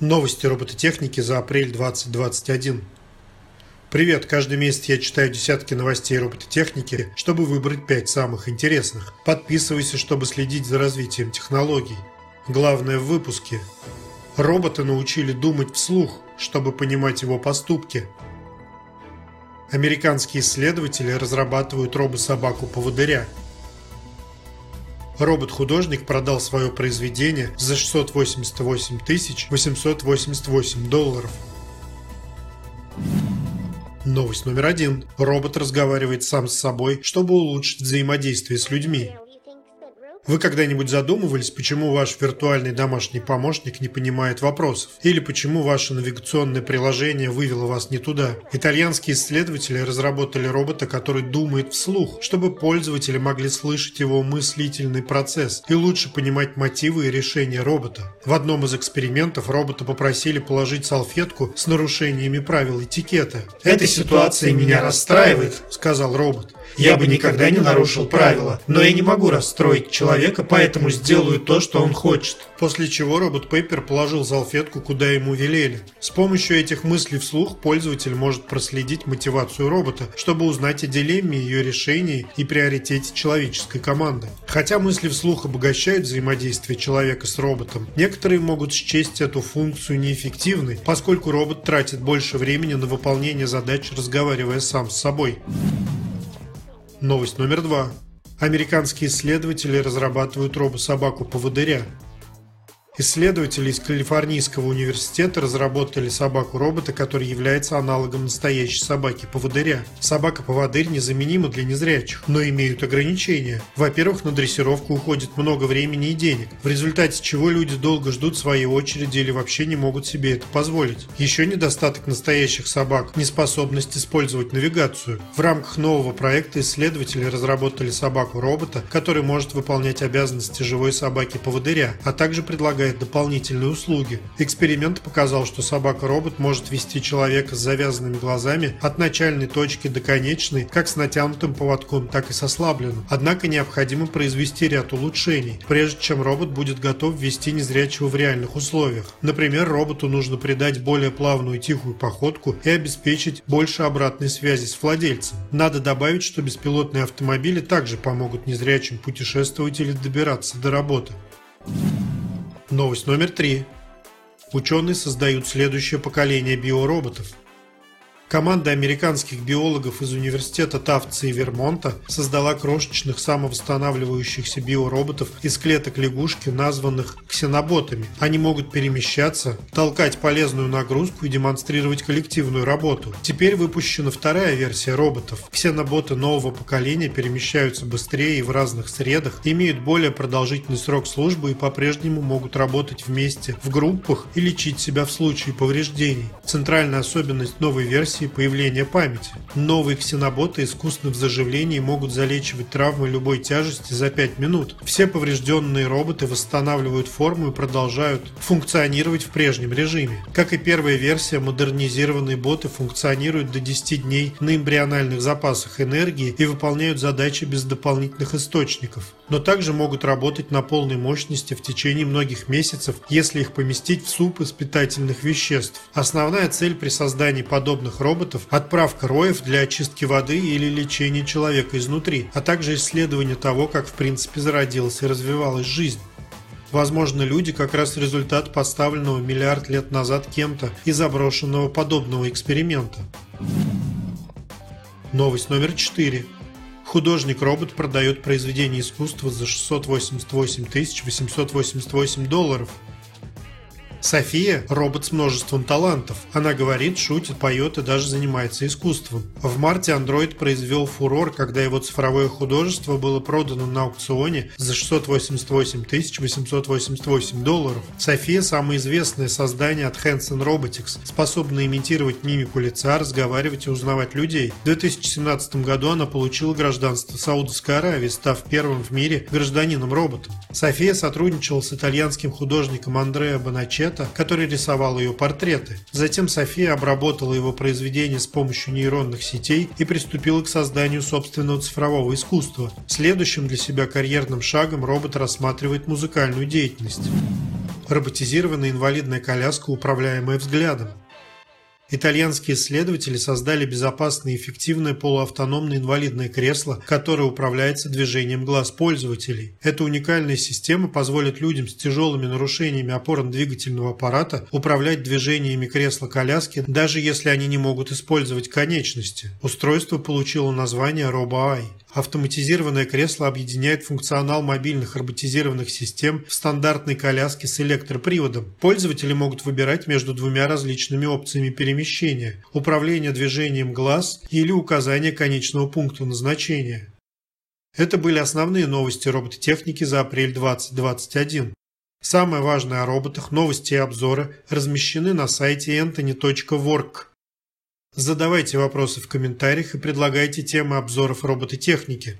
Новости робототехники за апрель 2021. Привет! Каждый месяц я читаю десятки новостей робототехники, чтобы выбрать пять самых интересных. Подписывайся, чтобы следить за развитием технологий. Главное в выпуске. Роботы научили думать вслух, чтобы понимать его поступки. Американские исследователи разрабатывают робособаку-поводыря – Робот-художник продал свое произведение за 688 888 долларов. Новость номер один. Робот разговаривает сам с собой, чтобы улучшить взаимодействие с людьми. Вы когда-нибудь задумывались, почему ваш виртуальный домашний помощник не понимает вопросов? Или почему ваше навигационное приложение вывело вас не туда? Итальянские исследователи разработали робота, который думает вслух, чтобы пользователи могли слышать его мыслительный процесс и лучше понимать мотивы и решения робота. В одном из экспериментов робота попросили положить салфетку с нарушениями правил этикета. «Эта ситуация меня расстраивает», — сказал робот. Я бы никогда не нарушил правила, но я не могу расстроить человека, поэтому сделаю то, что он хочет. После чего робот Пеппер положил салфетку, куда ему велели. С помощью этих мыслей вслух пользователь может проследить мотивацию робота, чтобы узнать о дилемме, ее решении и приоритете человеческой команды. Хотя мысли вслух обогащают взаимодействие человека с роботом, некоторые могут счесть эту функцию неэффективной, поскольку робот тратит больше времени на выполнение задач, разговаривая сам с собой. Новость номер два. Американские исследователи разрабатывают робособаку-поводыря. Исследователи из Калифорнийского университета разработали собаку-робота, который является аналогом настоящей собаки-поводыря. Собака-поводырь незаменима для незрячих, но имеют ограничения. Во-первых, на дрессировку уходит много времени и денег, в результате чего люди долго ждут своей очереди или вообще не могут себе это позволить. Еще недостаток настоящих собак – неспособность использовать навигацию. В рамках нового проекта исследователи разработали собаку-робота, который может выполнять обязанности живой собаки-поводыря, а также предлагает предлагает дополнительные услуги. Эксперимент показал, что собака-робот может вести человека с завязанными глазами от начальной точки до конечной, как с натянутым поводком, так и с ослабленным. Однако необходимо произвести ряд улучшений, прежде чем робот будет готов вести незрячего в реальных условиях. Например, роботу нужно придать более плавную и тихую походку и обеспечить больше обратной связи с владельцем. Надо добавить, что беспилотные автомобили также помогут незрячим путешествовать или добираться до работы. Новость номер три. Ученые создают следующее поколение биороботов – Команда американских биологов из университета Тафтса и Вермонта создала крошечных самовосстанавливающихся биороботов из клеток лягушки, названных ксеноботами. Они могут перемещаться, толкать полезную нагрузку и демонстрировать коллективную работу. Теперь выпущена вторая версия роботов. Ксеноботы нового поколения перемещаются быстрее и в разных средах, имеют более продолжительный срок службы и по-прежнему могут работать вместе в группах и лечить себя в случае повреждений. Центральная особенность новой версии версии появления памяти. Новые ксеноботы искусственно в заживлении могут залечивать травмы любой тяжести за 5 минут. Все поврежденные роботы восстанавливают форму и продолжают функционировать в прежнем режиме. Как и первая версия, модернизированные боты функционируют до 10 дней на эмбриональных запасах энергии и выполняют задачи без дополнительных источников, но также могут работать на полной мощности в течение многих месяцев, если их поместить в суп из питательных веществ. Основная цель при создании подобных отправка роев для очистки воды или лечения человека изнутри, а также исследование того, как в принципе зародилась и развивалась жизнь. Возможно, люди как раз результат поставленного миллиард лет назад кем-то и заброшенного подобного эксперимента. Новость номер 4. Художник-робот продает произведение искусства за 688 888 долларов – София – робот с множеством талантов. Она говорит, шутит, поет и даже занимается искусством. В марте Android произвел фурор, когда его цифровое художество было продано на аукционе за 688 888 долларов. София – самое известное создание от Hanson Robotics, способное имитировать мимику лица, разговаривать и узнавать людей. В 2017 году она получила гражданство Саудовской Аравии, став первым в мире гражданином-роботом. София сотрудничала с итальянским художником Андреа Боначетто Роберта, который рисовал ее портреты. Затем София обработала его произведение с помощью нейронных сетей и приступила к созданию собственного цифрового искусства. Следующим для себя карьерным шагом робот рассматривает музыкальную деятельность. Роботизированная инвалидная коляска, управляемая взглядом. Итальянские исследователи создали безопасное и эффективное полуавтономное инвалидное кресло, которое управляется движением глаз пользователей. Эта уникальная система позволит людям с тяжелыми нарушениями опорно-двигательного аппарата управлять движениями кресла-коляски, даже если они не могут использовать конечности. Устройство получило название RoboEye. Автоматизированное кресло объединяет функционал мобильных роботизированных систем в стандартной коляске с электроприводом. Пользователи могут выбирать между двумя различными опциями перемещения – управление движением глаз или указание конечного пункта назначения. Это были основные новости робототехники за апрель 2021. Самое важное о роботах, новости и обзоры размещены на сайте anthony.work. Задавайте вопросы в комментариях и предлагайте темы обзоров робототехники.